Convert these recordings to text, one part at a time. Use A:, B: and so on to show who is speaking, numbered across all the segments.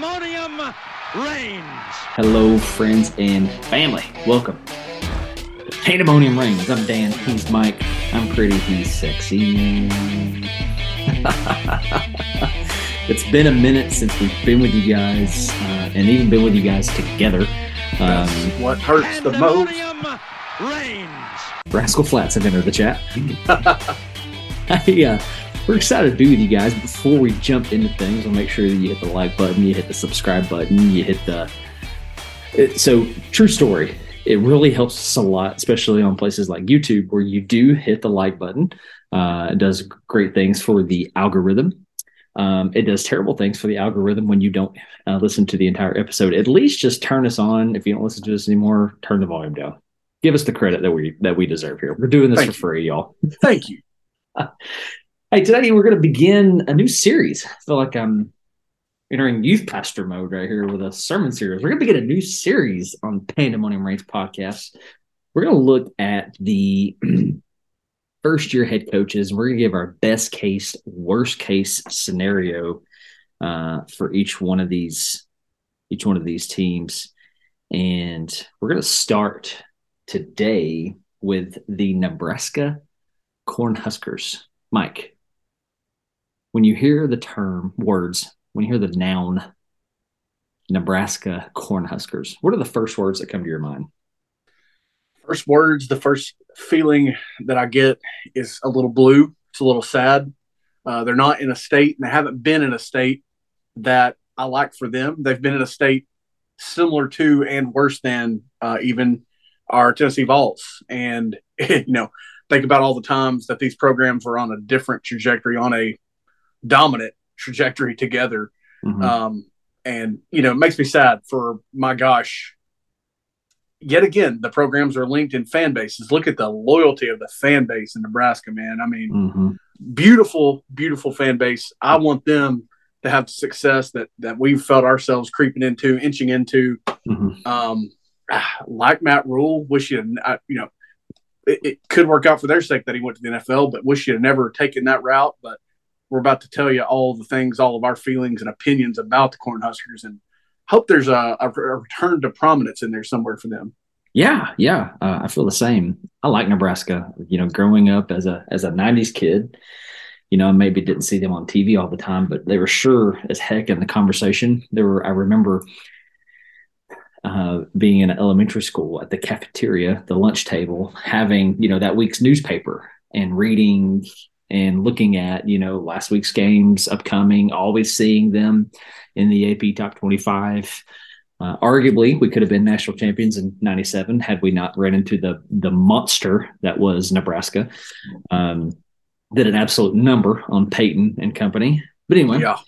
A: pandemonium reigns.
B: Hello, friends and family. Welcome. to Pandemonium Reigns. I'm Dan. He's Mike. I'm pretty. He's sexy. it's been a minute since we've been with you guys, uh, and even been with you guys together. Um,
C: what hurts the most.
A: Pandemonium reigns.
B: Rascal Flatts have entered the chat. Hey, uh, we're excited to be with you guys. Before we jump into things, I'll make sure that you hit the like button, you hit the subscribe button, you hit the. It, so, true story. It really helps us a lot, especially on places like YouTube, where you do hit the like button. Uh, it does great things for the algorithm. Um, it does terrible things for the algorithm when you don't uh, listen to the entire episode. At least just turn us on. If you don't listen to us anymore, turn the volume down. Give us the credit that we that we deserve here. We're doing this
C: Thank
B: for
C: you.
B: free, y'all.
C: Thank you.
B: Hey, today we're going to begin a new series. I feel like I'm entering youth pastor mode right here with a sermon series. We're going to begin a new series on Pandemonium Reigns podcast. We're going to look at the first year head coaches. We're going to give our best case, worst case scenario uh, for each one of these, each one of these teams, and we're going to start today with the Nebraska Cornhuskers. Mike, when you hear the term words, when you hear the noun Nebraska Cornhuskers, what are the first words that come to your mind?
C: First words, the first feeling that I get is a little blue. It's a little sad. Uh, they're not in a state, and they haven't been in a state that I like for them. They've been in a state similar to and worse than uh, even our Tennessee Vols. And, you know, think about all the times that these programs were on a different trajectory, on a dominant trajectory together.
B: Mhm.
C: Um, and you know, it makes me sad for my gosh. Yet again, the programs are linked in fan bases. Look at the loyalty of the fan base in Nebraska, man. I mean,
B: Mhm.
C: beautiful, beautiful fan base. I want them to have the success that that we've felt ourselves creeping into, inching into.
B: Mhm.
C: Um, like Matt Rhule, wish you, you know, it, it could work out for their sake that he went to the NFL, but wish you had never taken that route. But we're about to tell you all the things, all of our feelings and opinions about the Cornhuskers, and hope there's a, a, return to prominence in there somewhere for them.
B: Yeah, yeah, uh, I feel the same. I like Nebraska. You know, growing up as a as a '90s kid, you know, maybe didn't see them on TV all the time, but they were sure as heck in the conversation. There were. I remember uh, being in elementary school at the cafeteria, the lunch table, having you know that week's newspaper and reading and looking at you know last week's games upcoming, always seeing them in the AP Top 25. Uh, arguably, we could have been national champions in '97 had we not run into the the monster that was Nebraska. Um, did an absolute number on Peyton and company. But anyway,
C: Yeah.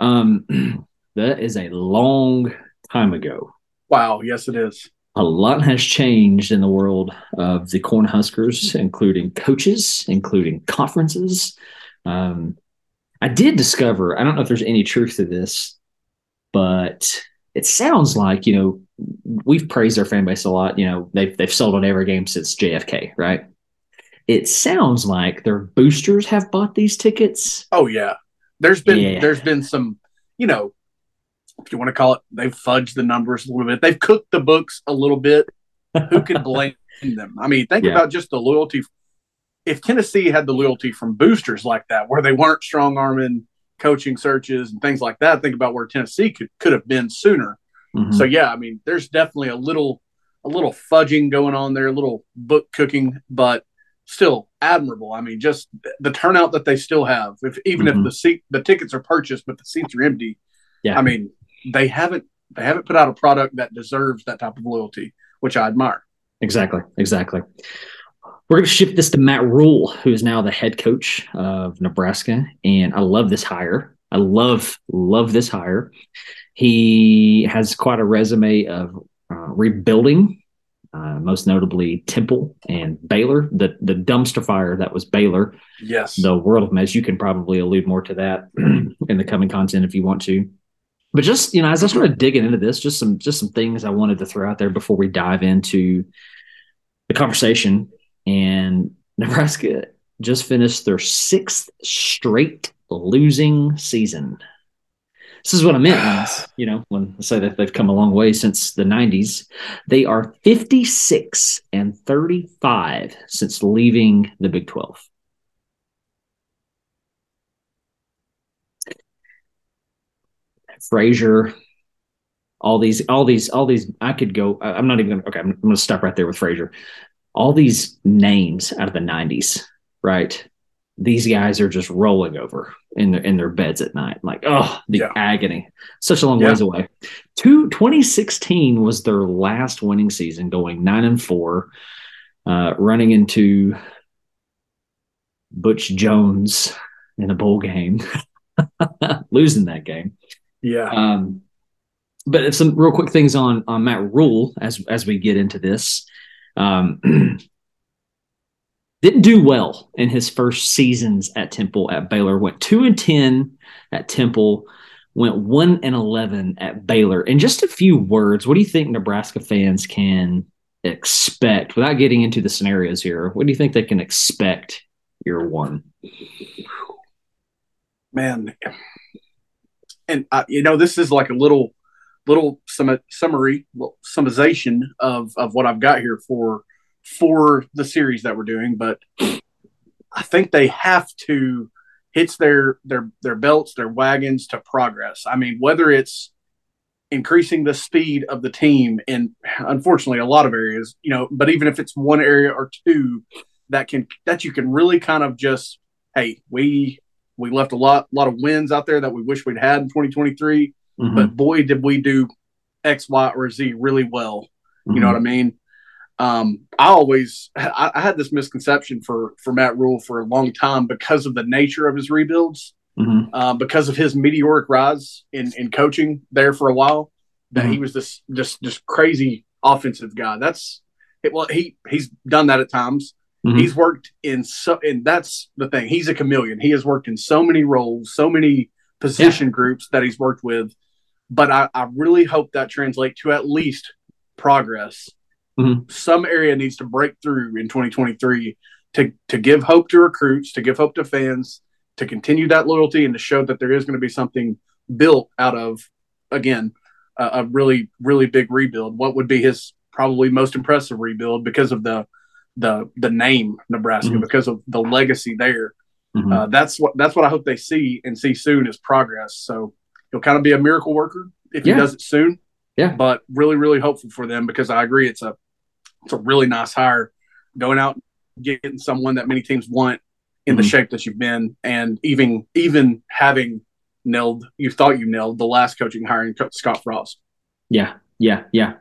B: um, that is a long time ago.
C: Wow. Yes, it is.
B: A lot has changed in the world of the Cornhuskers, including coaches, including conferences. Um, I did discover, I don't know if there's any truth to this, but it sounds like, you know, we've praised our fan base a lot. You know, they've, they've sold on every game since JFK, right? It sounds like their boosters have bought these tickets.
C: Oh yeah. There's been
B: Yeah.
C: there's been some, you know, if you want to call it, they've fudged the numbers a little bit. They've cooked the books a little bit. Who can blame them? I mean, think
B: Yeah.
C: about just the loyalty. If Tennessee had the loyalty from boosters like that, where they weren't strong arming coaching searches and things like that, think about where Tennessee could could have been sooner.
B: Mhm.
C: So yeah, I mean, there's definitely a little a little fudging going on there, a little book cooking, but still admirable. I mean, just the turnout that they still have. If even
B: Mhm.
C: if the seat the tickets are purchased but the seats are empty,
B: Yeah.
C: I mean, they haven't they haven't put out a product that deserves that type of loyalty, which I admire.
B: Exactly, exactly. We're going to shift this to Matt Rhule, who is now the head coach of Nebraska, and I love this hire. I love love this hire. He has quite a resume of uh, rebuilding, uh, most notably Temple and Baylor. The the dumpster fire that was Baylor,
C: Yes.
B: the world of mess. You can probably allude more to that in the coming content if you want to. But just you know, as I started digging into this, just some just some things I wanted to throw out there before we dive into the conversation. And Nebraska just finished their sixth straight losing season. This is what I meant when you know when I say that they've come a long way since the '90s. They are 56 and 35 since leaving the Big 12. Frazier, all these, all these, all these. I could go. I'm not even gonna. Okay, I'm, I'm going to stop right there with Frazier. All these names out of the '90s, right? These guys are just rolling over in their in their beds at night. Like, oh, the
C: Yeah.
B: agony. Such a long
C: Yeah.
B: ways away. Two, 2016 was their last winning season, going nine and four, uh, running into Butch Jones in a bowl game, losing that game.
C: Yeah.
B: Um, but some real quick things on on Matt Rhule as as we get into this. Um, didn't do well in his first seasons at Temple at Baylor. Went two and ten at Temple. Went one and eleven at Baylor. In just a few words, what do you think Nebraska fans can expect without getting into the scenarios here? What do you think they can expect year one?
C: man and uh, you know this is like a little little sum- summary little summarization of of what i've got here for for the series that we're doing but i think they have to hitch their their their belts their wagons to progress. I mean whether it's increasing the speed of the team in unfortunately a lot of areas you know but even if it's one area or two that can that you can really kind of just hey we we left a lot lot of wins out there that we wish we'd had in 2023
B: Mhm,
C: but boy did we do x y or z really well you
B: mhm.
C: know what i mean um i always I, I had this misconception for for matt rhule for a long time because of the nature of his rebuilds
B: Mhm.
C: uh, because of his meteoric rise in in coaching there for a while that he
B: Mhm.
C: was this just just crazy offensive guy that's it, well he he's done that at times
B: Mhm.
C: he's worked in so and that's the thing. He's a chameleon. He has worked in so many roles so many position groups that he's worked with. But I, I really hope that translates to at least progress.
B: Mhm.
C: some area needs to break through in 2023 to to give hope to recruits to give hope to fans to continue that loyalty and to show that there is going to be something built out of again a, a really really big rebuild. What would be his probably most impressive rebuild because of the the the name Nebraska
B: Mhm.
C: because of the legacy there.
B: Mhm.
C: Uh, that's what that's what I hope they see and see soon is progress. So he'll kind of be a miracle worker if he does it soon.
B: Yeah.
C: But really, really hopeful for them because I agree it's a it's a really nice hire going out getting someone that many teams want in the
B: Mhm.
C: shape that you've been and even even having nailed you thought you nailed the last coaching hiring Co- Scott Frost.
B: Yeah, yeah, yeah.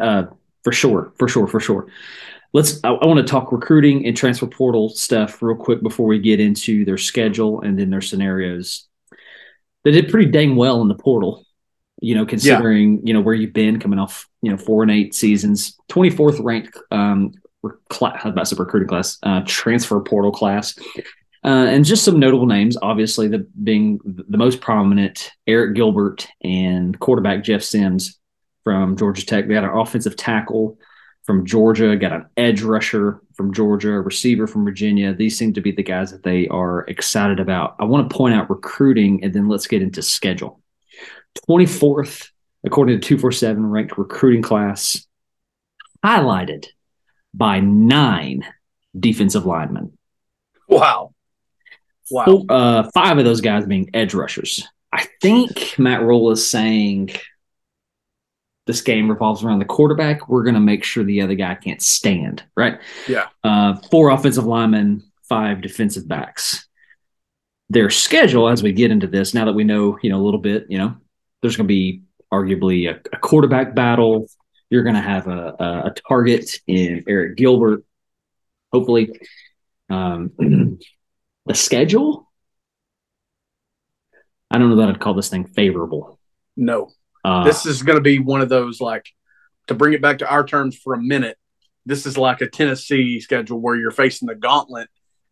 B: Uh, for sure, for sure, for sure. Let's. I, I want to talk recruiting and transfer portal stuff real quick before we get into their schedule and then their scenarios. They did pretty dang well in the portal, you know, considering you know where you've been coming off you know four and eight seasons, twenty fourth ranked um rec- cla- how about I recruiting class, uh, transfer portal class. Uh, and just some notable names, obviously, the being the most prominent, Arik Gilbert and quarterback Jeff Sims from Georgia Tech. They had an offensive tackle from Georgia, got an edge rusher from Georgia, a receiver from Virginia. These seem to be the guys that they are excited about. I want to point out recruiting, and then let's get into schedule. 24th, according to 247 ranked recruiting class, highlighted by nine defensive linemen.
C: Wow. Wow.
B: Four- uh, five of those guys being edge rushers. I think Matt Rhule is saying this game revolves around the quarterback. We're going to make sure the other guy can't stand, right?
C: Yeah.
B: Uh, four offensive linemen, five defensive backs. Their schedule, as we get into this, now that we know, you know, a little bit, you know, there's going to be arguably a, a quarterback battle. You're going to have a, a, a target in Arik Gilbert, hopefully. Um, the schedule, I don't know that I'd call this thing favorable.
C: No.
B: Uh,
C: this is going to be one of those like to bring it back to our terms for a minute this is like a tennessee schedule where you're facing the gauntlet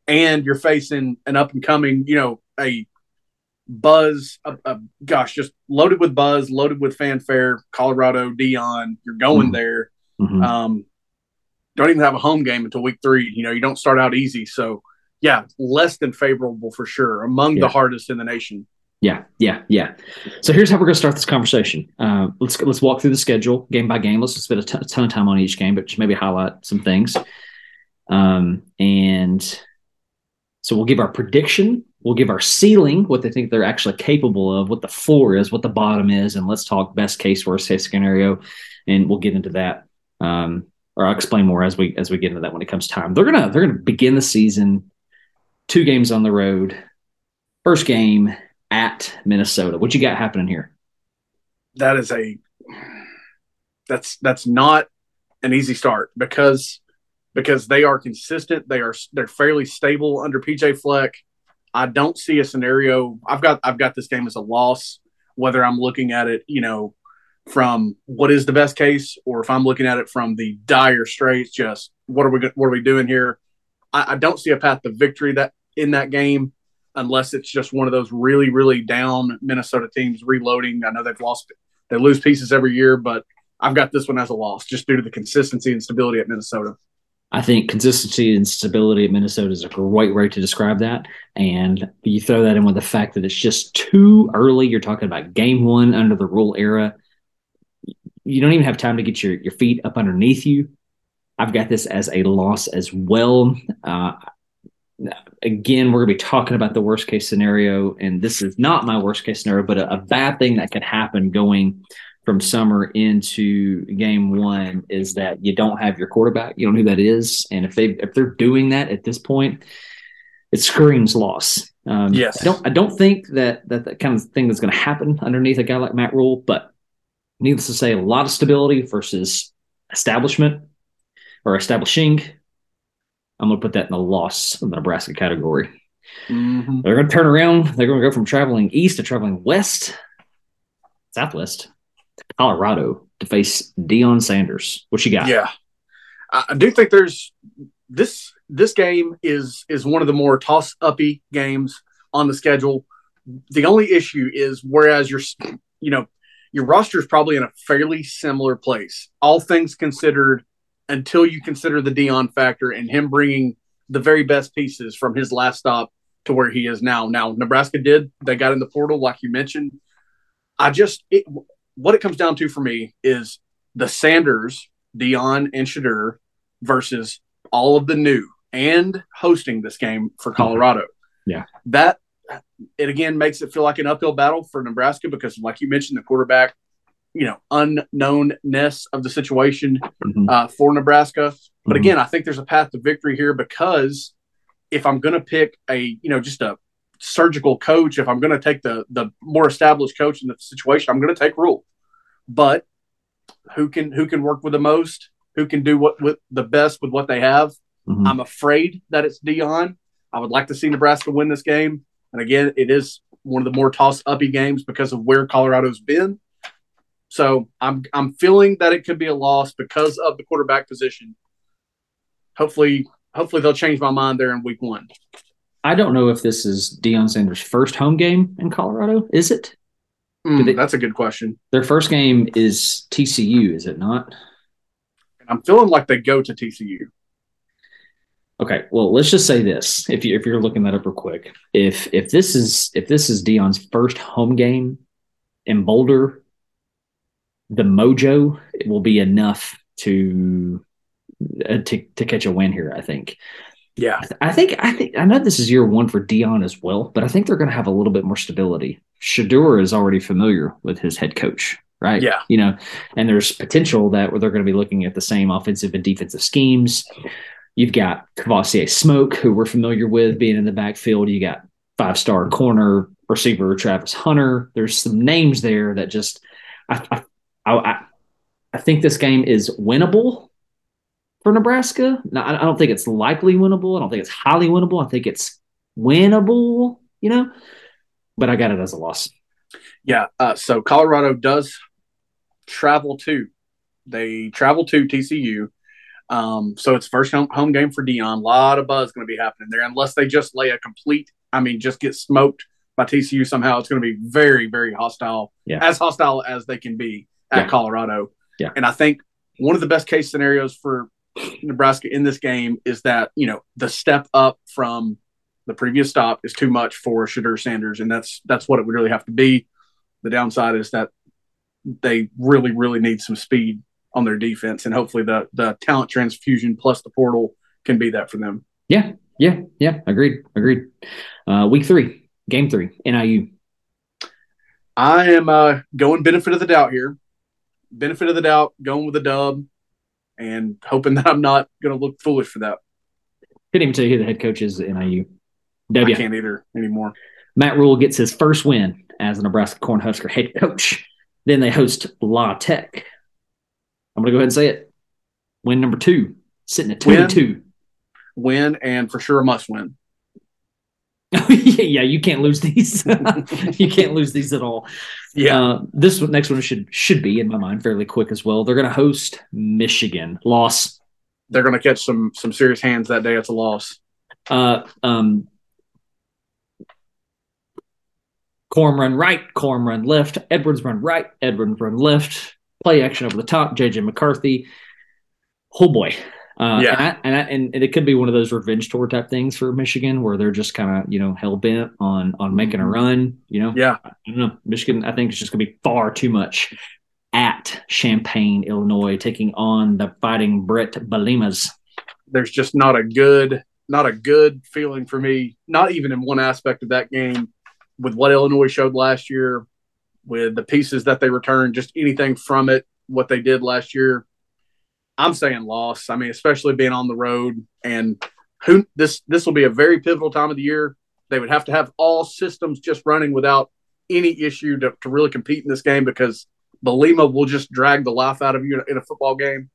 C: and you're facing an up and coming you know a buzz a, a, gosh just loaded with buzz loaded with fanfare colorado deion you're going
B: Mhm.
C: there
B: mhm.
C: um don't even have a home game until week three you know you don't start out easy so yeah less than favorable for sure among
B: Yeah.
C: the hardest in the nation
B: Yeah, yeah, yeah. So here's how we're going to start this conversation. Uh, let's let's walk through the schedule game by game. Let's spend a ton, ton of time on each game, but just maybe highlight some things. Um, and so we'll give our prediction. We'll give our ceiling, what they think they're actually capable of, what the floor is, what the bottom is, and let's talk best case, worst case scenario, and we'll get into that. Um, or I'll explain more as we as we get into that when it comes time. They're gonna they're gonna begin the season two games on the road. First game at Minnesota. What you got happening here?
C: That is a that's that's not an easy start because because they are consistent. They are they're fairly stable under PJ Fleck. I don't see a scenario. I've got I've got this game as a loss. Whether I'm looking at it, you know, from what is the best case, or if I'm looking at it from the dire straits, just what are we what are we doing here? I, I don't see a path to victory that in that game unless it's just one of those really, really down Minnesota teams reloading. I know they've lost, they lose pieces every year, but I've got this one as a loss just due to the consistency and stability at Minnesota.
B: I think consistency and stability at Minnesota is a great way to describe that. And you throw that in with the fact that it's just too early. You're talking about game one under the Rhule era. You don't even have time to get your, your feet up underneath you. I've got this as a loss as well. Uh, again, we're going to be talking about the worst case scenario, and this is not my worst case scenario, but a, a, bad thing that could happen going from summer into game one is that you don't have your quarterback. You don't know who that is, and if they if they're doing that at this point, it screams loss. Um,
C: yes,
B: I don't I don't think that that that kind of thing is going to happen underneath a guy like Matt Rhule, but needless to say, a lot of stability versus establishment or establishing I'm going to put that in the loss of the Nebraska category. Mm-hmm. They're going to turn around. They're going to go from traveling east to traveling west, southwest to Colorado to face Deion Sanders. What you got?
C: Yeah, I do think there's this. This game is is one of the more toss uppy games on the schedule. The only issue is whereas your you know your roster is probably in a fairly similar place, all things considered until you consider the Deion factor and him bringing the very best pieces from his last stop to where he is now. Now, Nebraska did, they got in the portal, like you mentioned. I just, it, what it comes down to for me is the Sanders, Deion, and Shedeur versus all of the new and hosting this game for mm-hmm. Colorado.
B: Yeah.
C: That, it again makes it feel like an uphill battle for Nebraska because, like you mentioned, the quarterback you know unknownness of the situation mm-hmm. uh, for Nebraska. But mm-hmm. again, I think there's a path to victory here because if I'm going to pick a you know just a surgical coach, if I'm going to take the the more established coach in the situation, I'm going to take Rhule. But who can who can work with the most? Who can do what with the best with what they have? Mm-hmm. I'm afraid that it's Deion. I would like to see Nebraska win this game. And again, it is one of the more toss uppy games because of where Colorado's been. So I'm I'm feeling that it could be a loss because of the quarterback position. Hopefully, hopefully they'll change my mind there in week one.
B: I don't know if this is Deion Sanders' first home game in Colorado. Is it?
C: Mm, they, that's a good question.
B: Their first game is TCU, is it not?
C: I'm feeling like they go to TCU.
B: Okay, well, let's just say this: if you if you're looking that up real quick, if if this is if this is Deion's first home game in Boulder the mojo will be enough to uh, to to catch a win here. I think.
C: Yeah,
B: I think I think I know this is year one for Deion as well, but I think they're going to have a little bit more stability. Shedeur is already familiar with his head coach, right?
C: Yeah,
B: you know, and there's potential that they're going to be looking at the same offensive and defensive schemes. You've got Kavosiey Smoke, who we're familiar with being in the backfield. You got five star corner receiver Travis Hunter. There's some names there that just I, I I, I, think this game is winnable for Nebraska. Now, I don't think it's likely winnable. I don't think it's highly winnable. I think it's winnable, you know, but I got it as a loss.
C: Yeah. Uh, so Colorado does travel to, they travel to TCU. Um, so it's first home, home game for Deion. A lot of buzz going to be happening there, unless they just lay a complete, I mean, just get smoked by TCU somehow. It's going to be very, very hostile,
B: yeah.
C: as hostile as they can be at
B: yeah.
C: Colorado.
B: Yeah.
C: And I think one of the best case scenarios for Nebraska in this game is that, you know, the step up from the previous stop is too much for Shedeur Sanders, and that's that's what it would really have to be. The downside is that they really, really need some speed on their defense, and hopefully the the talent transfusion plus the portal can be that for them.
B: Yeah, yeah, yeah. Agreed, agreed. Uh, week three, game three, NIU.
C: I am uh, going benefit of the doubt here. Benefit of the doubt, going with the dub, and hoping that I'm not going to look foolish for that.
B: Couldn't even tell you who the head coach is at NIU.
C: W. I can't either anymore.
B: Matt Rhule gets his first win as a Nebraska Cornhusker head coach. Then they host La Tech. I'm going to go ahead and say it. Win number two, sitting at 22. win.
C: Win and for sure a must win.
B: yeah, you can't lose these. you can't lose these at all. Yeah, uh, this next one should should be in my mind fairly quick as well. They're going to host Michigan. Loss.
C: They're going to catch some some serious hands that day. It's a loss.
B: Uh, um, Corum run right, Corum run left, Edwards run right, Edwards run left, play action over the top, JJ McCarthy. Oh boy. Uh, yeah. And, I, and, I, and, it could be one of those revenge tour type things for Michigan where they're just kind of, you know, hell bent on, on making a mm-hmm. run, you know?
C: Yeah.
B: I don't know. Michigan, I think it's just going to be far too much at Champaign, Illinois, taking on the fighting Bret Bielemas.
C: There's just not a good, not a good feeling for me, not even in one aspect of that game with what Illinois showed last year, with the pieces that they returned, just anything from it, what they did last year, I'm saying loss. I mean, especially being on the road and who this this will be a very pivotal time of the year. They would have to have all systems just running without any issue to, to really compete in this game because Bielema will just drag the life out of you in a football game.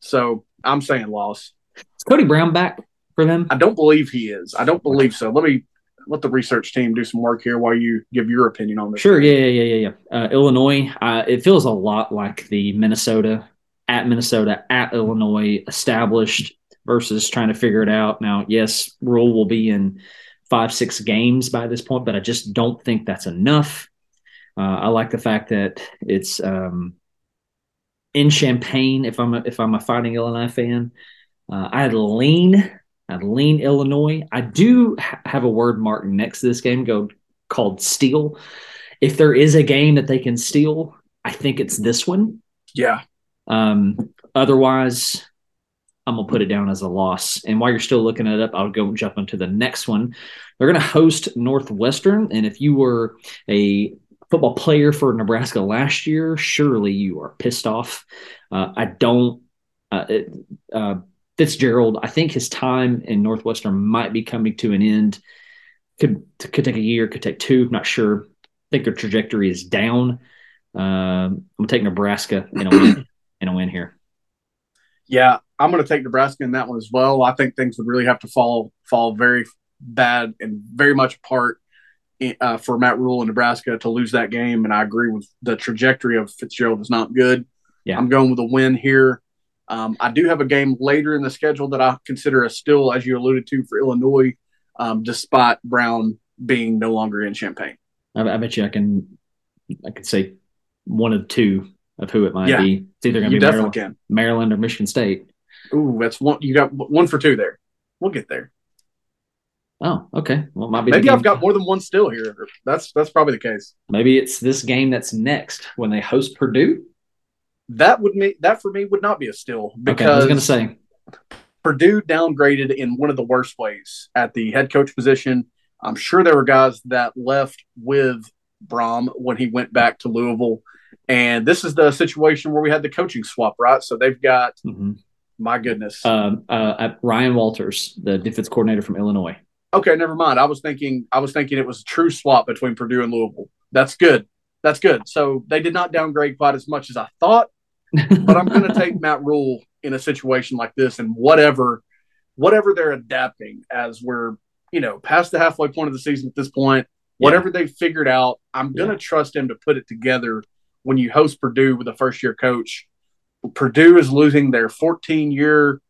C: So I'm saying loss.
B: Is Cody Brown back for them?
C: I don't believe he is. I don't believe so. Let me let the research team do some work here while you give your opinion on this.
B: Sure. Yeah. Yeah. Yeah. Yeah. Uh, Illinois. Uh, it feels a lot like the Minnesota at Minnesota at Illinois established versus trying to figure it out. Now, yes, Rhule will be in five six games by this point, but I just don't think that's enough. Uh, I like the fact that it's um, in Champaign. If I'm a, if I'm a Fighting Illini fan, uh, I'd lean I'd lean Illinois. I do ha- have a word mark next to this game go called steal. If there is a game that they can steal, I think it's this one.
C: Yeah.
B: Um, otherwise, I'm gonna put it down as a loss. And while you're still looking it up, I'll go jump into the next one. They're gonna host Northwestern, and if you were a football player for Nebraska last year, surely you are pissed off. Uh, I don't. Uh, it, uh, Fitzgerald, I think his time in Northwestern might be coming to an end. Could could take a year, could take two. Not sure. I think their trajectory is down. Um, I'm gonna take Nebraska in a win in a win here.
C: Yeah, I'm gonna take Nebraska in that one as well. I think things would really have to fall fall very bad and very much apart uh, for Matt Rhule in Nebraska to lose that game. And I agree with the trajectory of Fitzgerald is not good. Yeah. I'm going with a win here. Um, I do have a game later in the schedule that I consider a still, as you alluded to, for Illinois, um, despite Brown being no longer in Champaign.
B: I, I, bet you I can, I could say one of two of who it might yeah, be. It's either going to be Maryland. Maryland or Michigan State.
C: Ooh, that's one. You got one for two there. We'll get there.
B: Oh, okay. Well, might be
C: maybe I've got more than one still here. That's that's probably the case.
B: Maybe it's this game that's next when they host Purdue
C: that would make that for me would not be a still because okay, I
B: was going to say
C: Purdue downgraded in one of the worst ways at the head coach position. I'm sure there were guys that left with Brohm when he went back to Louisville, and this is the situation where we had the coaching swap, right? So they've got mm-hmm. my goodness,
B: um, uh, Ryan Walters, the defense coordinator from Illinois.
C: Okay, never mind. I was thinking I was thinking it was a true swap between Purdue and Louisville. That's good. That's good. So they did not downgrade quite as much as I thought but I'm going to take Matt Rhule in a situation like this and whatever, whatever they're adapting as we're, you know, past the halfway point of the season at this point, whatever yeah. they've figured out, I'm going to yeah. trust him to put it together when you host Purdue with a first year coach. Purdue is losing their 14 year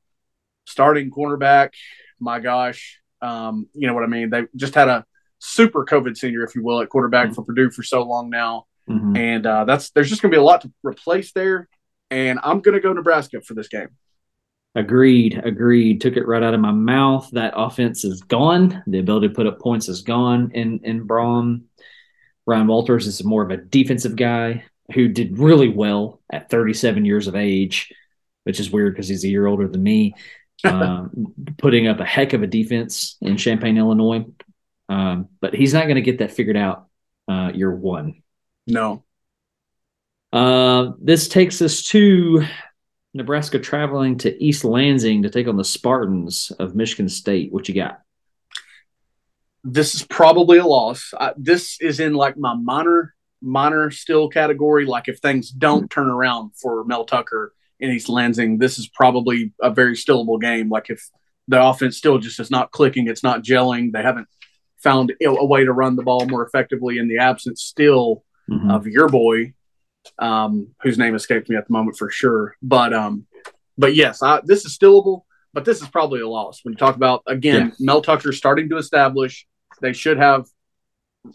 C: starting cornerback. My gosh. Um, you know what I mean? They just had a super COVID senior, if you will, at quarterback mm-hmm. for Purdue for so long now. Mm-hmm. And uh, that's there's just going to be a lot to replace there and I'm going to go Nebraska for this game.
B: Agreed. Agreed. Took it right out of my mouth. That offense is gone. The ability to put up points is gone in in Brohm. Ryan Walters is more of a defensive guy who did really well at 37 years of age, which is weird because he's a year older than me. um, putting up a heck of a defense in Champaign, Illinois. Um, but he's not going to get that figured out uh, year one.
C: No.
B: Uh, this takes us to Nebraska traveling to East Lansing to take on the Spartans of Michigan State. What you got?
C: This is probably a loss. I, this is in like my minor, minor still category. Like if things don't turn around for Mel Tucker in East Lansing, this is probably a very stillable game. Like if the offense still just is not clicking, it's not gelling. They haven't found a way to run the ball more effectively in the absence still mm-hmm. of your boy um, whose name escapes me at the moment for sure. But um, but yes, I, this is stillable, but this is probably a loss. When you talk about again, yeah. Mel Tucker starting to establish, they should have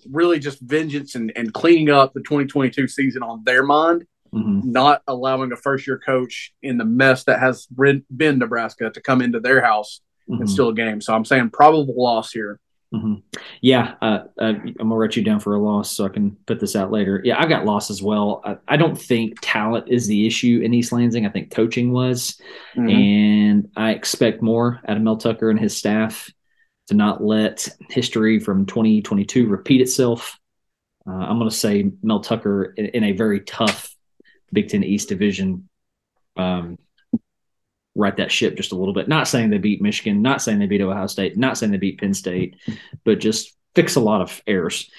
C: really just vengeance and, and cleaning up the 2022 season on their mind, mm-hmm. not allowing a first year coach in the mess that has been Nebraska to come into their house mm-hmm. and steal a game. So I'm saying probable loss here.
B: Mm-hmm. Yeah, uh, uh, I'm gonna write you down for a loss so I can put this out later. Yeah, I got loss as well. I, I don't think talent is the issue in East Lansing. I think coaching was, mm-hmm. and I expect more out of Mel Tucker and his staff to not let history from 2022 repeat itself. Uh, I'm going to say Mel Tucker in, in, a very tough Big Ten East division um, right that ship just a little bit. Not saying they beat Michigan, not saying they beat Ohio State, not saying they beat Penn State, but just fix a lot of errors.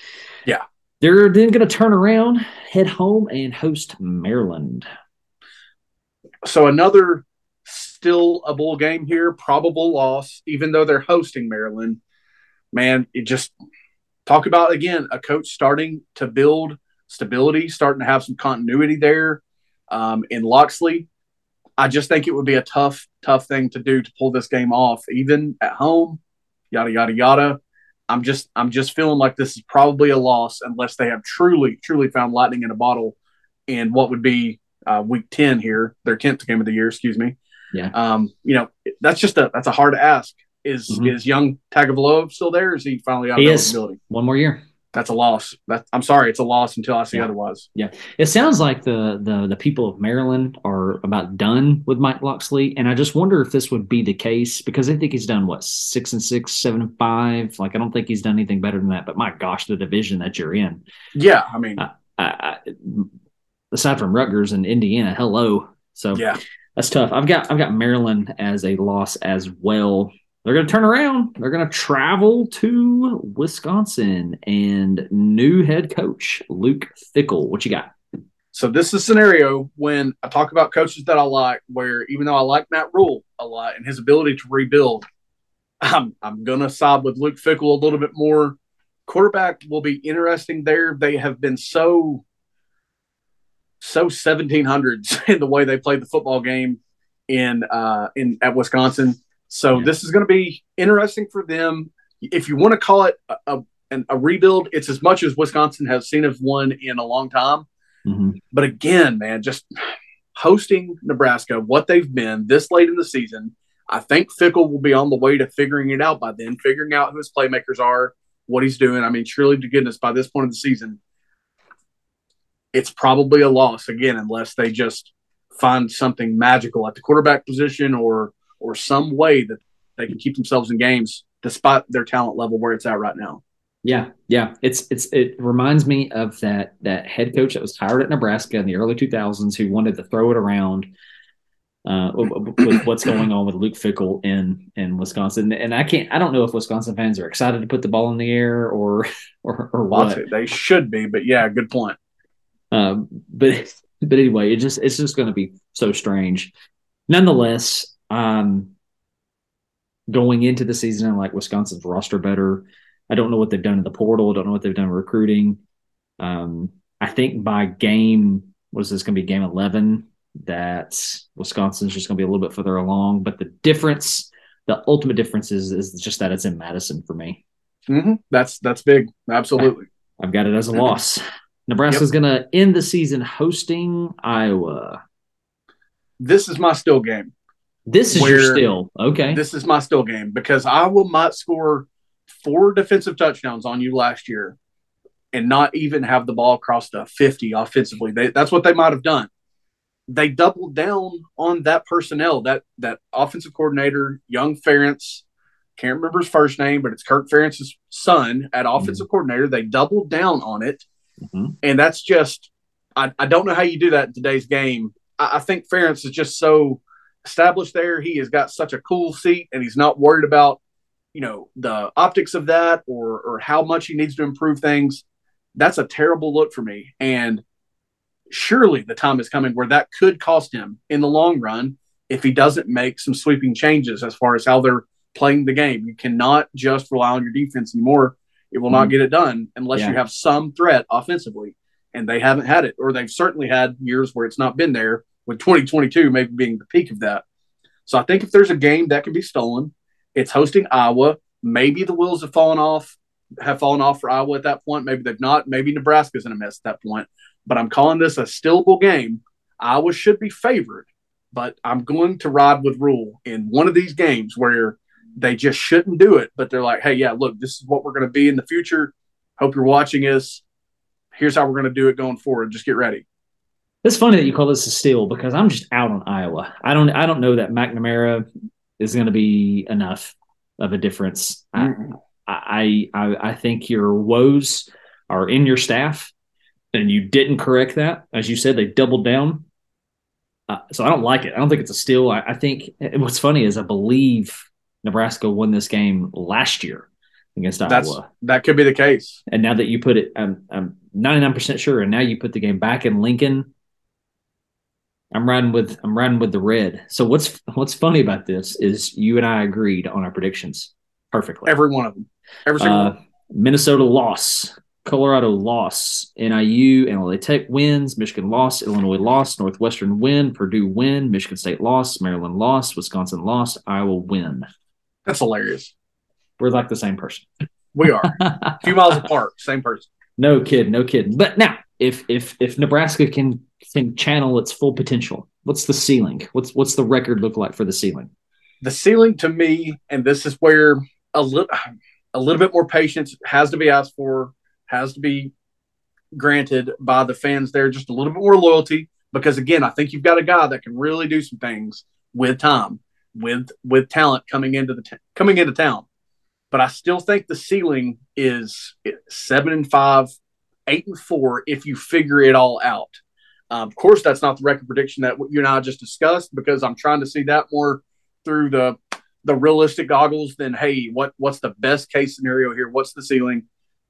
C: Yeah.
B: They're then going to turn around, head home, and host Maryland.
C: So another still a bowl game here, probable loss, even though they're hosting Maryland. Man, it just talk about again a coach starting to build stability, starting to have some continuity there um, in Locksley. I just think it would be a tough, tough thing to do to pull this game off, even at home. Yada yada yada. I'm just, I'm just feeling like this is probably a loss unless they have truly, truly found lightning in a bottle in what would be uh, week ten here, their tenth game of the year. Excuse me.
B: Yeah.
C: Um, you know, that's just a that's a hard ask. Is mm-hmm. is young Tagovailoa still there? is he finally out
B: he of eligibility? One more year
C: that's a loss. That I'm sorry, it's a loss until I see
B: yeah.
C: otherwise.
B: Yeah, it sounds like the the the people of Maryland are about done with Mike Locksley, and I just wonder if this would be the case because I think he's done what six and six, seven and five. Like I don't think he's done anything better than that. But my gosh, the division that you're in.
C: Yeah, I mean,
B: I, I, aside from Rutgers and Indiana, hello. So
C: yeah,
B: that's tough. I've got I've got Maryland as a loss as well. They're going to turn around. They're going to travel to Wisconsin and new head coach Luke Fickell. What you got?
C: So this is a scenario when I talk about coaches that I like, where even though I like Matt Rhule a lot and his ability to rebuild, I'm I'm gonna side with Luke Fickell a little bit more. Quarterback will be interesting there. They have been so so 1700s in the way they played the football game in uh in at Wisconsin so yeah. this is going to be interesting for them. If you want to call it a, a, a, rebuild, it's as much as Wisconsin has seen of one in a long time. Mm-hmm. But again, man, just hosting Nebraska, what they've been this late in the season, I think Fickell will be on the way to figuring it out by then, figuring out who his playmakers are, what he's doing. I mean, surely to goodness, by this point of the season, it's probably a loss again, unless they just find something magical at the quarterback position or or some way that they can keep themselves in games despite their talent level where it's at right now.
B: Yeah, yeah, it's it's it reminds me of that that head coach that was hired at Nebraska in the early 2000s who wanted to throw it around uh, with what's going on with Luke Fickell in in Wisconsin. And I can't, I don't know if Wisconsin fans are excited to put the ball in the air or or, or what.
C: They should be, but yeah, good point.
B: Um, but but anyway, it just it's just going to be so strange. Nonetheless, um, going into the season, like Wisconsin's roster better. I don't know what they've done in the portal. I don't know what they've done recruiting. Um, I think by game, what is this going to be? Game eleven. That Wisconsin's just going to be a little bit further along. But the difference, the ultimate difference is is just that it's in Madison for me.
C: Mm-hmm. That's that's big. Absolutely.
B: I, have got it as a loss. Nebraska's yep. going to end the season hosting Iowa.
C: This is my still game.
B: This is your still okay.
C: This is my still game because Iowa might score four defensive touchdowns on you last year and not even have the ball across the 50 offensively. They, that's what they might have done. They doubled down on that personnel, that that offensive coordinator, young Ferentz, can't remember his first name, but it's Kirk Ferentz's son at offensive mm-hmm. coordinator. They doubled down on it. Mm-hmm. And that's just, I, I, don't know how you do that in today's game. I, I think Ferentz is just so established there. He has got such a cool seat and he's not worried about, you know, the optics of that or, or how much he needs to improve things. That's a terrible look for me. And surely the time is coming where that could cost him in the long run if he doesn't make some sweeping changes as far as how they're playing the game. You cannot just rely on your defense anymore. It will mm-hmm. not get it done unless yeah. you have some threat offensively. And they haven't had it, or they've certainly had years where it's not been there, with 2022 maybe being the peak of that. So I think if there's a game that can be stolen, it's hosting Iowa. Maybe the wheels have fallen off, have fallen off for Iowa at that point. Maybe they've not. Maybe Nebraska's in a mess at that point. But I'm calling this a stillable game. Iowa should be favored, but I'm going to ride with Rhule in one of these games where they just shouldn't do it. But they're like, hey, yeah, look, this is what we're going to be in the future. Hope you're watching us. Here's how we're going to do it going forward. Just get ready.
B: It's funny that you call this a steal because I'm just out on Iowa. I don't I don't know that McNamara is going to be enough of a difference. Mm-hmm. I, I I think your woes are in your staff, and you didn't correct that. As you said, they doubled down. Uh, so I don't like it. I don't think it's a steal. I, I think what's funny is I believe Nebraska won this game last year against
C: That's,
B: Iowa.
C: That could be the case.
B: And now that you put it, I'm, I'm 99% sure. And now you put the game back in Lincoln. I'm riding with I'm riding with the red. So what's what's funny about this is you and I agreed on our predictions perfectly.
C: Every one of them. Every single uh.
B: Minnesota loss, Colorado loss, NIU and LA Tech wins, Michigan loss, Illinois loss, Northwestern win, Purdue win, Michigan State loss, Maryland loss, Wisconsin lost, Iowa win.
C: That's hilarious.
B: We're like the same person.
C: We are a few miles apart, same person.
B: No kid, no kid. But now, if if if Nebraska can can channel its full potential, what's the ceiling? What's what's the record look like for the ceiling?
C: The ceiling to me, and this is where a little a little bit more patience has to be asked for, has to be granted by the fans there, just a little bit more loyalty. Because again, I think you've got a guy that can really do some things with time with with talent coming into the t- coming into town. But I still think the ceiling is seven and five, eight and four if you figure it all out. Um, of course, that's not the record prediction that you and I just discussed because I'm trying to see that more through the the realistic goggles than hey, what what's the best case scenario here? What's the ceiling?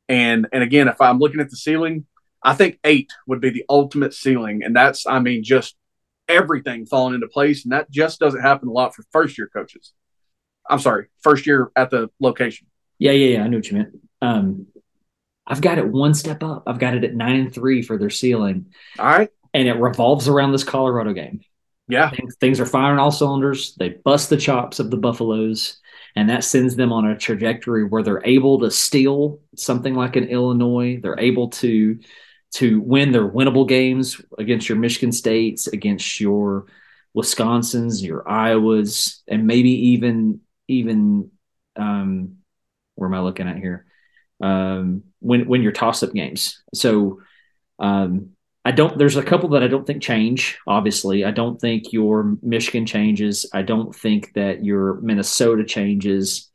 C: And and again, if I'm looking at the ceiling, I think eight would be the ultimate ceiling, and that's I mean just everything falling into place. And that just doesn't happen a lot for first year coaches. I'm sorry, first year at the location.
B: Yeah, yeah, yeah. I knew what you meant. Um, I've got it one step up. I've got it at nine and three for their ceiling.
C: All right.
B: And it revolves around this Colorado game.
C: Yeah.
B: Things, things are firing all cylinders. They bust the chops of the Buffaloes, and that sends them on a trajectory where they're able to steal something like an Illinois. They're able to to win their winnable games against your Michigan States, against your Wisconsins, your Iowas, and maybe even even um, where am I looking at here? Um, when your toss up games. So um, I don't. There's a couple that I don't think change. Obviously, I don't think your Michigan changes. I don't think that your Minnesota changes.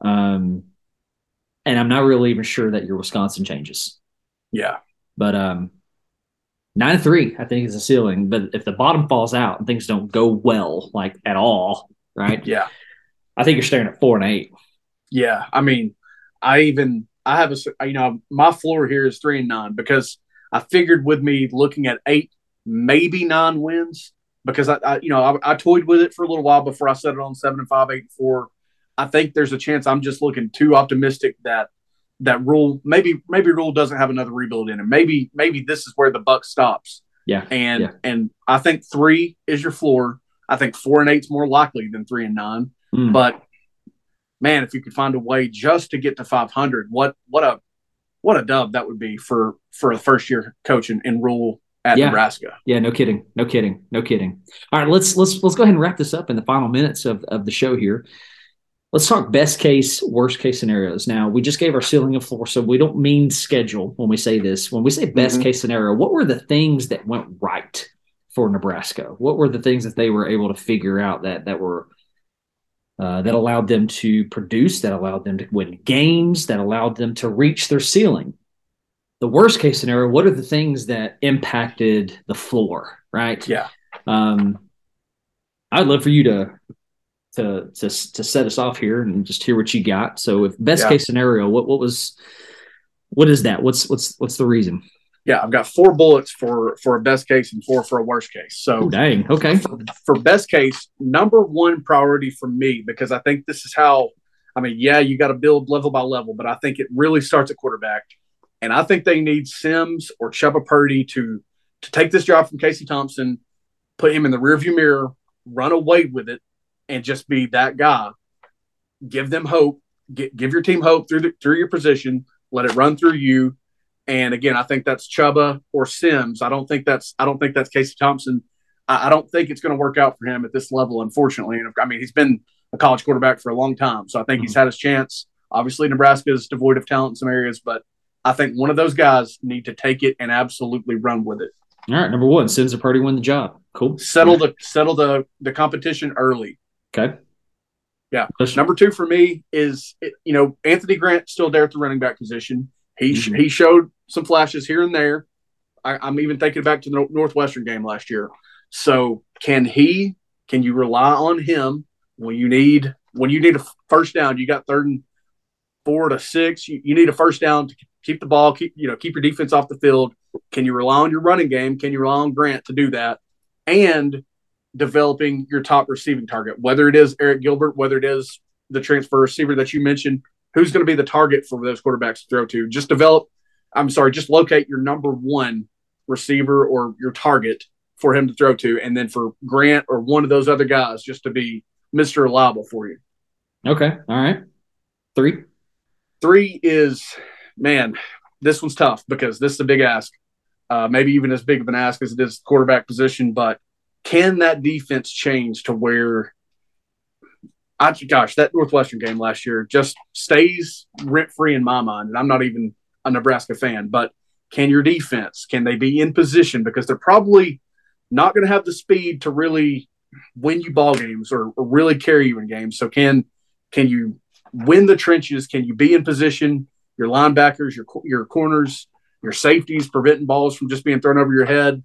B: Um, and I'm not really even sure that your Wisconsin changes.
C: Yeah.
B: But um, nine and three, I think is the ceiling. But if the bottom falls out and things don't go well, like at all, right?
C: Yeah.
B: I think you're staring at four and eight.
C: Yeah. I mean, I even I have a you know my floor here is three and nine because I figured with me looking at eight, maybe nine wins because I, I you know I, I, toyed with it for a little while before I set it on seven and five, eight and four. I think there's a chance I'm just looking too optimistic that that Rhule maybe maybe Rhule doesn't have another rebuild in him. Maybe maybe this is where the buck stops.
B: Yeah.
C: And
B: yeah.
C: and I think three is your floor. I think four and eight's more likely than three and nine. Mm. But man, if you could find a way just to get to five hundred, what what a what a dub that would be for for a first year coach in, in Rhule at
B: Yeah.
C: Nebraska.
B: Yeah, no kidding. No kidding. No kidding. All right, let's let's let's go ahead and wrap this up in the final minutes of, of the show here. Let's talk best case, worst case scenarios. Now, we just gave our ceiling and floor, so we don't mean schedule when we say this. When we say best
C: Mhm.
B: case scenario, what were the things that went right for Nebraska? What were the things that they were able to figure out that that were uh, that allowed them to produce, that allowed them to win games, that allowed them to reach their ceiling? The worst case scenario, what are the things that impacted the floor, right?
C: Yeah.
B: Um, I'd love for you to to to to set us off here and just hear what you got. So, if best
C: Yeah.
B: case scenario, what what was what is that? What's what's what's the reason?
C: Yeah, I've got four bullets for for a best case and four for a worst case. So
B: Oh, dang. Okay.
C: for best case, number one priority for me, because I think this is how, I mean, yeah, you got to build level by level, but I think it really starts at quarterback. And I think they need Sims or Chubba Purdy to to take this job from Casey Thompson, put him in the rearview mirror, run away with it, and just be that guy. Give them hope. Get, give your team hope through the, through your position. Let it run through you. And again, I think that's Chubba or Sims. I don't think that's I don't think that's Casey Thompson. I, I don't think it's going to work out for him at this level, unfortunately. And I mean, he's been a college quarterback for a long time, so I think he's mm-hmm. had his chance. Obviously, Nebraska is devoid of talent in some areas, but I think one of those guys need to take it and absolutely run with it.
B: All right. Number one, Sims or Purdy win the job. Cool.
C: Settle the settle the the competition early.
B: Okay.
C: Yeah. Number two for me is you know Anthony Grant still there at the running back position. He
B: Mhm.
C: he showed some flashes here and there. I, I'm even thinking back to the Northwestern game last year. So can he? Can you rely on him when you need when you need a first down? You got third and four to six. You, you need a first down to keep the ball. Keep you know keep your defense off the field. Can you rely on your running game? Can you rely on Grant to do that? And developing your top receiving target, whether it is Arik Gilbert, whether it is the transfer receiver that you mentioned, who's going to be the target for those quarterbacks to throw to? Just develop, I'm sorry, just locate your number one receiver or your target for him to throw to, and then for Grant or one of those other guys just to be Mr. Reliable for you.
B: Okay. All right. Three.
C: Three is, man, this one's tough because this is a big ask. Uh, maybe even as big of an ask as it is quarterback position, but can that defense change to where I gosh, that Northwestern game last year just stays rent free in my mind. And I'm not even a Nebraska fan, but can your defense, can they be in position? Because they're probably not going to have the speed to really win you ball games or, or really carry you in games. So can can you win the trenches? Can you be in position? Your linebackers, your your corners, your safeties, preventing balls from just being thrown over your head.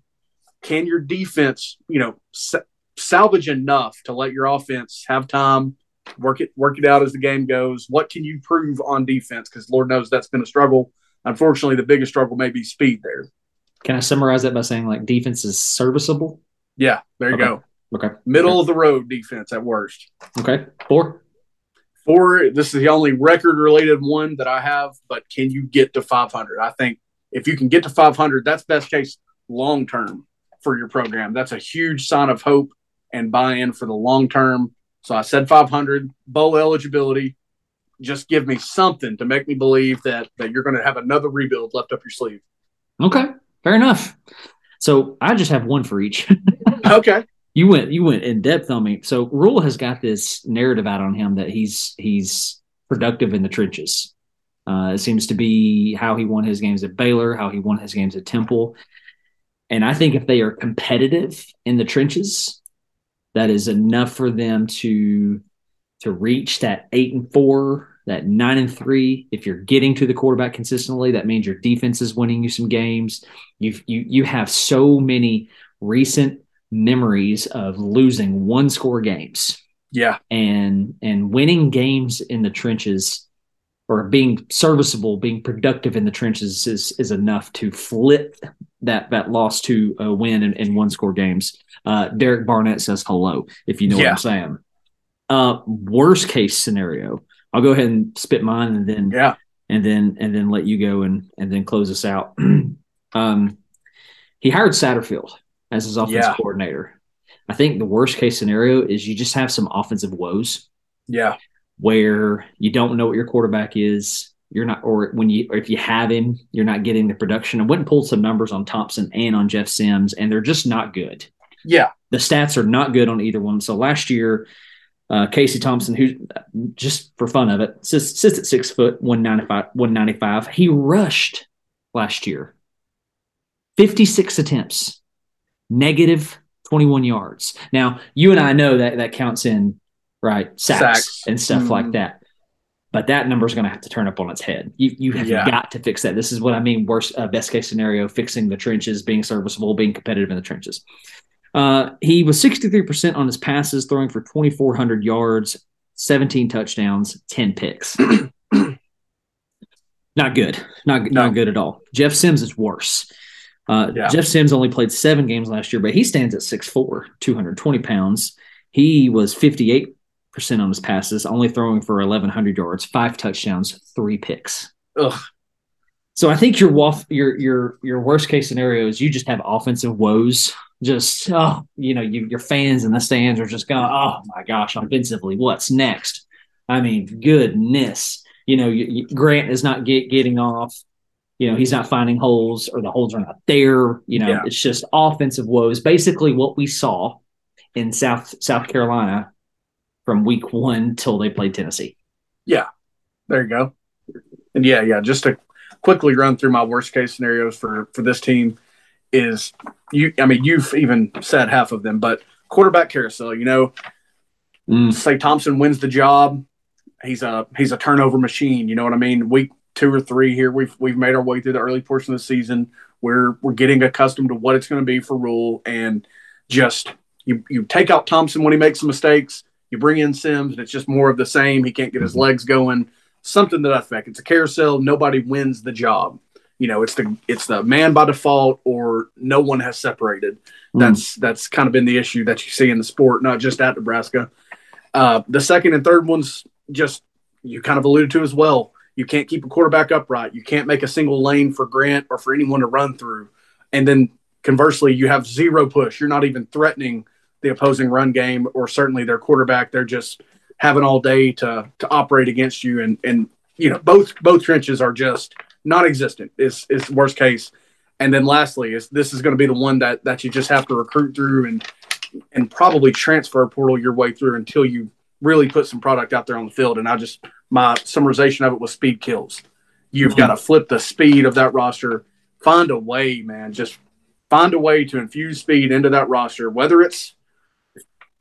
C: Can your defense, you know, sa- salvage enough to let your offense have time, work it work it out as the game goes? What can you prove on defense? Because Lord knows that's been a struggle. Unfortunately, the biggest struggle may be speed there.
B: Can I summarize that by saying like defense is serviceable?
C: Yeah, there you
B: Okay.
C: go.
B: Okay.
C: Middle of the road defense at worst.
B: Okay. Four.
C: Four, this is the only record related one that I have, but can you get to 500? I think if you can get to 500, that's best case long term for your program. That's a huge sign of hope and buy in for the long term. So I said 500, bowl eligibility. Just give me something to make me believe that that you're going to have another rebuild left up your sleeve.
B: Okay. Fair enough. So I just have one for each.
C: Okay.
B: you went you went in depth on me. So Rhule has got this narrative out on him that he's he's productive in the trenches. Uh, it seems to be how he won his games at Baylor, how he won his games at Temple. And I think if they are competitive in the trenches, that is enough for them to to reach that eight and four, that nine and three. If you're getting to the quarterback consistently, that means your defense is winning you some games. You've you you have so many recent memories of losing one score games
C: Yeah.
B: and and winning games in the trenches or being serviceable, being productive in the trenches is is enough to flip that that loss to a win in, in one score games. Uh, Derek Barnett says hello, if you know what I'm saying. Uh, worst case scenario, I'll go ahead and spit mine and then
C: Yeah.
B: and then and then let you go and and then close us out. um, he hired Satterfield as his offensive
C: Yeah.
B: coordinator. I think the worst case scenario is you just have some offensive woes
C: Yeah.
B: where you don't know what your quarterback is. You're not, or when you, or if you have him, you're not getting the production. I went and pulled some numbers on Thompson and on Jeff Sims, and they're just not good.
C: Yeah.
B: The stats are not good on either one. So last year, uh, Casey Thompson, who just for fun of it sits, sits at six foot, 195, 195. He rushed last year 56 attempts, negative 21 yards. Now, you and I know that that counts in, right, sacks,
C: Sacks.
B: and stuff
C: Mhm.
B: like that. But that number is going to have to turn up on its head. You, you have
C: Yeah.
B: got to fix that. This is what I mean. Worst, uh, best case scenario: fixing the trenches, being serviceable, being competitive in the trenches. Uh, he was 63% on his passes, throwing for 2,400 yards, 17 touchdowns, 10 picks. not good. Not,
C: No.
B: not good at all. Jeff Sims is worse. Uh,
C: Yeah.
B: Jeff Sims only played seven games last year, but he stands at 6'4, 220 pounds. He was 58% on his passes, only throwing for 1,100 yards, five touchdowns, three picks.
C: Ugh.
B: So I think your your your your worst case scenario is you just have offensive woes. Just oh, you know, you, your fans in the stands are just going, oh my gosh, offensively, what's next? I mean, goodness, you know, you, you- Grant is not get, getting off. You know, he's not finding holes, or the holes are not there. You know,
C: Yeah.
B: it's just offensive woes. Basically, what we saw in South South Carolina from week one till they played Tennessee.
C: Yeah, there you go. And yeah, yeah, just to quickly run through my worst case scenarios for for this team is you I mean you've even said half of them, but quarterback carousel, you know,
B: Mm.
C: say Thompson wins the job, he's a he's a turnover machine, you know what I mean? Week 2 or 3 here we've we've made our way through the early portion of the season. We're we're getting accustomed to what it's going to be for Rhule and just you you take out Thompson when he makes some mistakes, you bring in Sims and it's just more of the same. He can't get his legs going something that effect. It's a carousel. Nobody wins the job. You know, it's the it's the man by default or no one has separated.
B: Mm.
C: That's that's kind of been the issue that you see in the sport, not just at Nebraska. Uh, the second and third ones, just you kind of alluded to as well. You can't keep a quarterback upright. You can't make a single lane for Grant or for anyone to run through. And then conversely, you have zero push. You're not even threatening the opposing run game or certainly their quarterback. They're just having all day to to operate against you. And and you know both both trenches are just non-existent. Is is worst case. And then lastly, is this is going to be the one that that you just have to recruit through and and probably transfer portal your way through until you really put some product out there on the field. And I just my summarization of it was speed kills. You've
B: Mhm.
C: got to flip the speed of that roster. Find a way, man. Just find a way to infuse speed into that roster, whether it's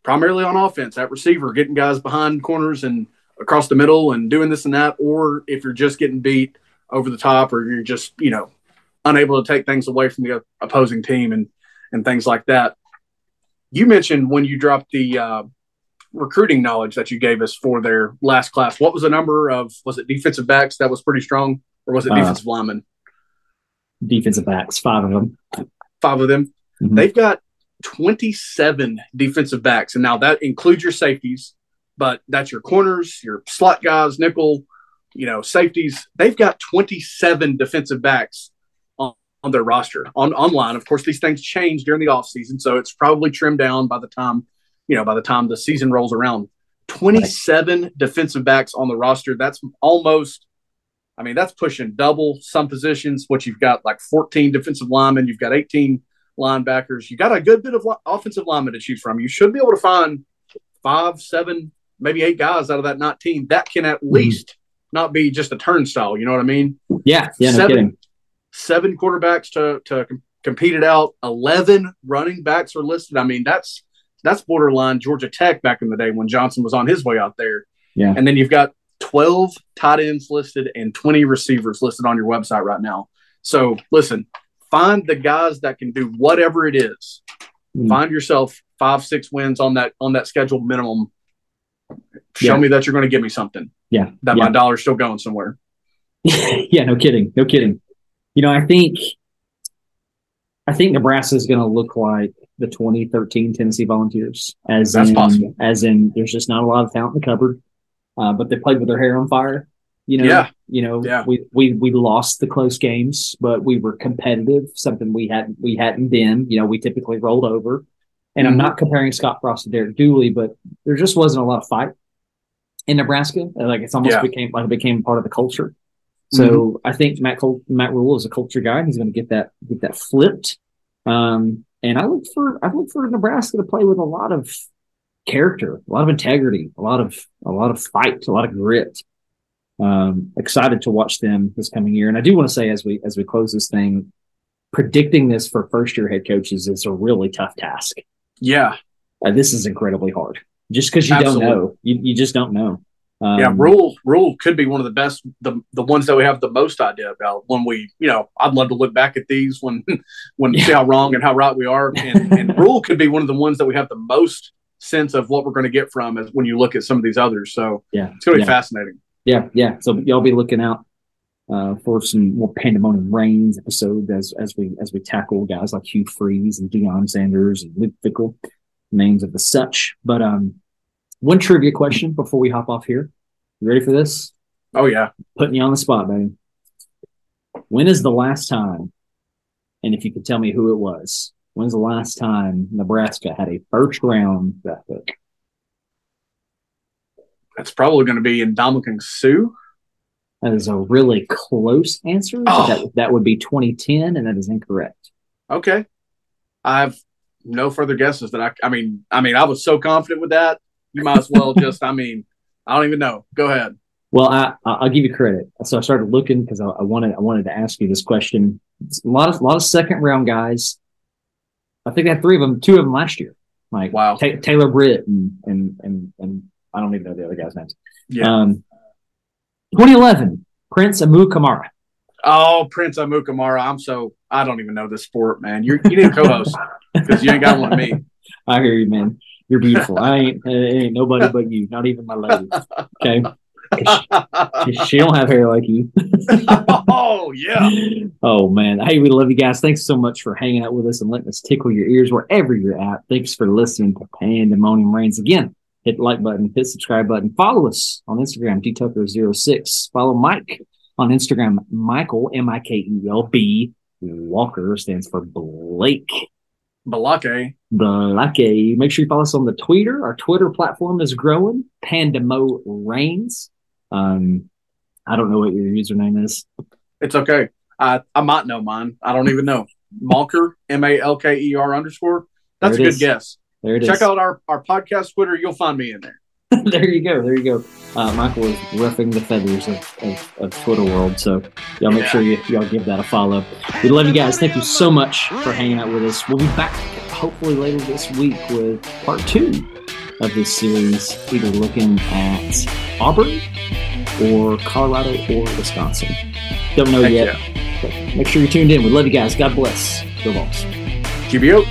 C: primarily on offense, at receiver, getting guys behind corners and across the middle and doing this and that, or if you're just getting beat over the top or you're just, you know, unable to take things away from the opposing team and and things like that. You mentioned when you dropped the uh, recruiting knowledge that you gave us for their last class. What was the number of was it defensive backs that was pretty strong, or was it
B: Uh,
C: defensive linemen?
B: Defensive backs, five of them.
C: Five of them.
B: Mhm.
C: They've got 27 defensive backs, and now that includes your safeties, but that's your corners, your slot guys, nickel, you know, safeties. They've got 27 defensive backs on, on their roster. On online, of course, these things change during the offseason, so it's probably trimmed down by the time, you know, by the time the season rolls around. 27 defensive backs on the roster. That's almost I mean, that's pushing double some positions. What you've got like 14 defensive linemen, you've got 18 linebackers. You got a good bit of offensive linemen to choose from. You should be able to find five, seven, maybe eight guys out of that 19 that can at mm-hmm. least not be just a turnstile. You know what I mean?
B: Yeah, yeah, no
C: Seven.
B: kidding.
C: Seven quarterbacks to to com- compete it out. 11 running backs are listed. I mean, that's that's borderline Georgia Tech back in the day when Johnson was on his way out there.
B: Yeah.
C: And then you've got 12 tight ends listed and 20 receivers listed on your website right now. So listen, find the guys that can do whatever it is.
B: Mm.
C: Find yourself five, six wins on that on that scheduled minimum. Show
B: Yeah.
C: me that you're going to give me something.
B: Yeah,
C: That
B: yeah.
C: my dollar's still going somewhere.
B: yeah, no kidding, no kidding. You know, I think, I think Nebraska is going to look like the 2013 Tennessee Volunteers, as
C: That's
B: in,
C: possible.
B: as in, there's just not a lot of talent in the cupboard, uh, but they played with their hair on fire. You know,
C: Yeah.
B: you know,
C: Yeah.
B: we we we lost the close games, but we were competitive, something we hadn't we hadn't been. You know, we typically rolled over. And I'm
C: Mhm.
B: not comparing Scott Frost to Derek Dooley, but there just wasn't a lot of fight in Nebraska. Like it's almost
C: Yeah.
B: became like it became part of the culture. So
C: Mm-hmm.
B: I think Matt Col- Matt Rhule is a culture guy. He's going to get that get that flipped. Um, and I look for I look for Nebraska to play with a lot of character, a lot of integrity, a lot of a lot of fight, a lot of grit. Um, excited to watch them this coming year. And I do want to say as we as we close this thing, predicting this for first year head coaches is a really tough task.
C: Yeah,
B: Uh, this is incredibly hard just because you
C: Absolutely.
B: don't know. You, you just don't know. Um,
C: yeah. Rhule Rhule could be one of the best, the the ones that we have the most idea about. When we, you know, I'd love to look back at these when when see how wrong and how right we are. And, and Rhule could be one of the ones that we have the most sense of what we're going to get from as when you look at some of these others. So
B: Yeah.
C: it's going to be
B: Yeah.
C: fascinating.
B: Yeah, yeah. So y'all be looking out uh, for some more pandemonium reigns episodes as as we as we tackle guys like Hugh Freeze and Deion Sanders and Luke Fickell, names of the such. But um, one trivia question before we hop off here. You ready for this?
C: Oh yeah.
B: Putting you on the spot, man. When is the last time? And if you could tell me who it was, when's the last time Nebraska had a first round draft pick?
C: That's probably going to be in Ndamukong Suh.
B: That is a really close answer.
C: Oh.
B: That, that would be 2010, and that is incorrect.
C: Okay. I have no further guesses that I, I mean, I mean, I was so confident with that. You might as well just, I mean, I don't even know. Go ahead.
B: Well, I, I- I'll give you credit. So I started looking because I, I wanted I wanted to ask you this question. It's a lot of a lot of second round guys. I think they had three of them, two of them last year. Like
C: Wow.
B: Ta- Taylor Britt and and and and I don't even know the other guys' names.
C: Yeah.
B: Um, 2011, Prince Amukamara.
C: Oh, Prince Amukamara. I'm so, I don't even know this sport, man. You're, you need a co host because you ain't got one of me.
B: I hear you, man. You're beautiful. I ain't, ain't nobody but you. Not even my lady. Okay. she, she don't have hair like you.
C: oh, yeah.
B: Oh man. Hey, we love you guys. Thanks so much for hanging out with us and letting us tickle your ears wherever you're at. Thanks for listening to Pandemonium Reigns. Again, hit the like button, hit subscribe button. Follow us on Instagram, dtucker06. Follow Mike on Instagram, Michael, M-I-K-E-L-B. Walker stands for Blake.
C: Balake.
B: Blake. Make sure you follow us on the Twitter. Our Twitter platform is growing. Pandemo Reigns. Um, I don't know what your username is.
C: It's okay. I, I might know mine. I don't even know. Malker, M A L K E R underscore. That's a good
B: is.
C: guess.
B: There it is.
C: Check out our, our podcast Twitter. You'll find me in there.
B: there you go. There you go. Uh, Michael is roughing the feathers of, of, of Twitter world. So y'all make
C: Yeah.
B: sure you, y'all give that a follow. We love you guys. Thank you so much for hanging out with us. We'll be back hopefully later this week with part two of this series, either looking at Auburn or Colorado or Wisconsin. Don't know
C: Heck
B: yet.
C: yeah.
B: But make sure you're tuned in. We love you guys. God bless. Go Vols.
C: QBO.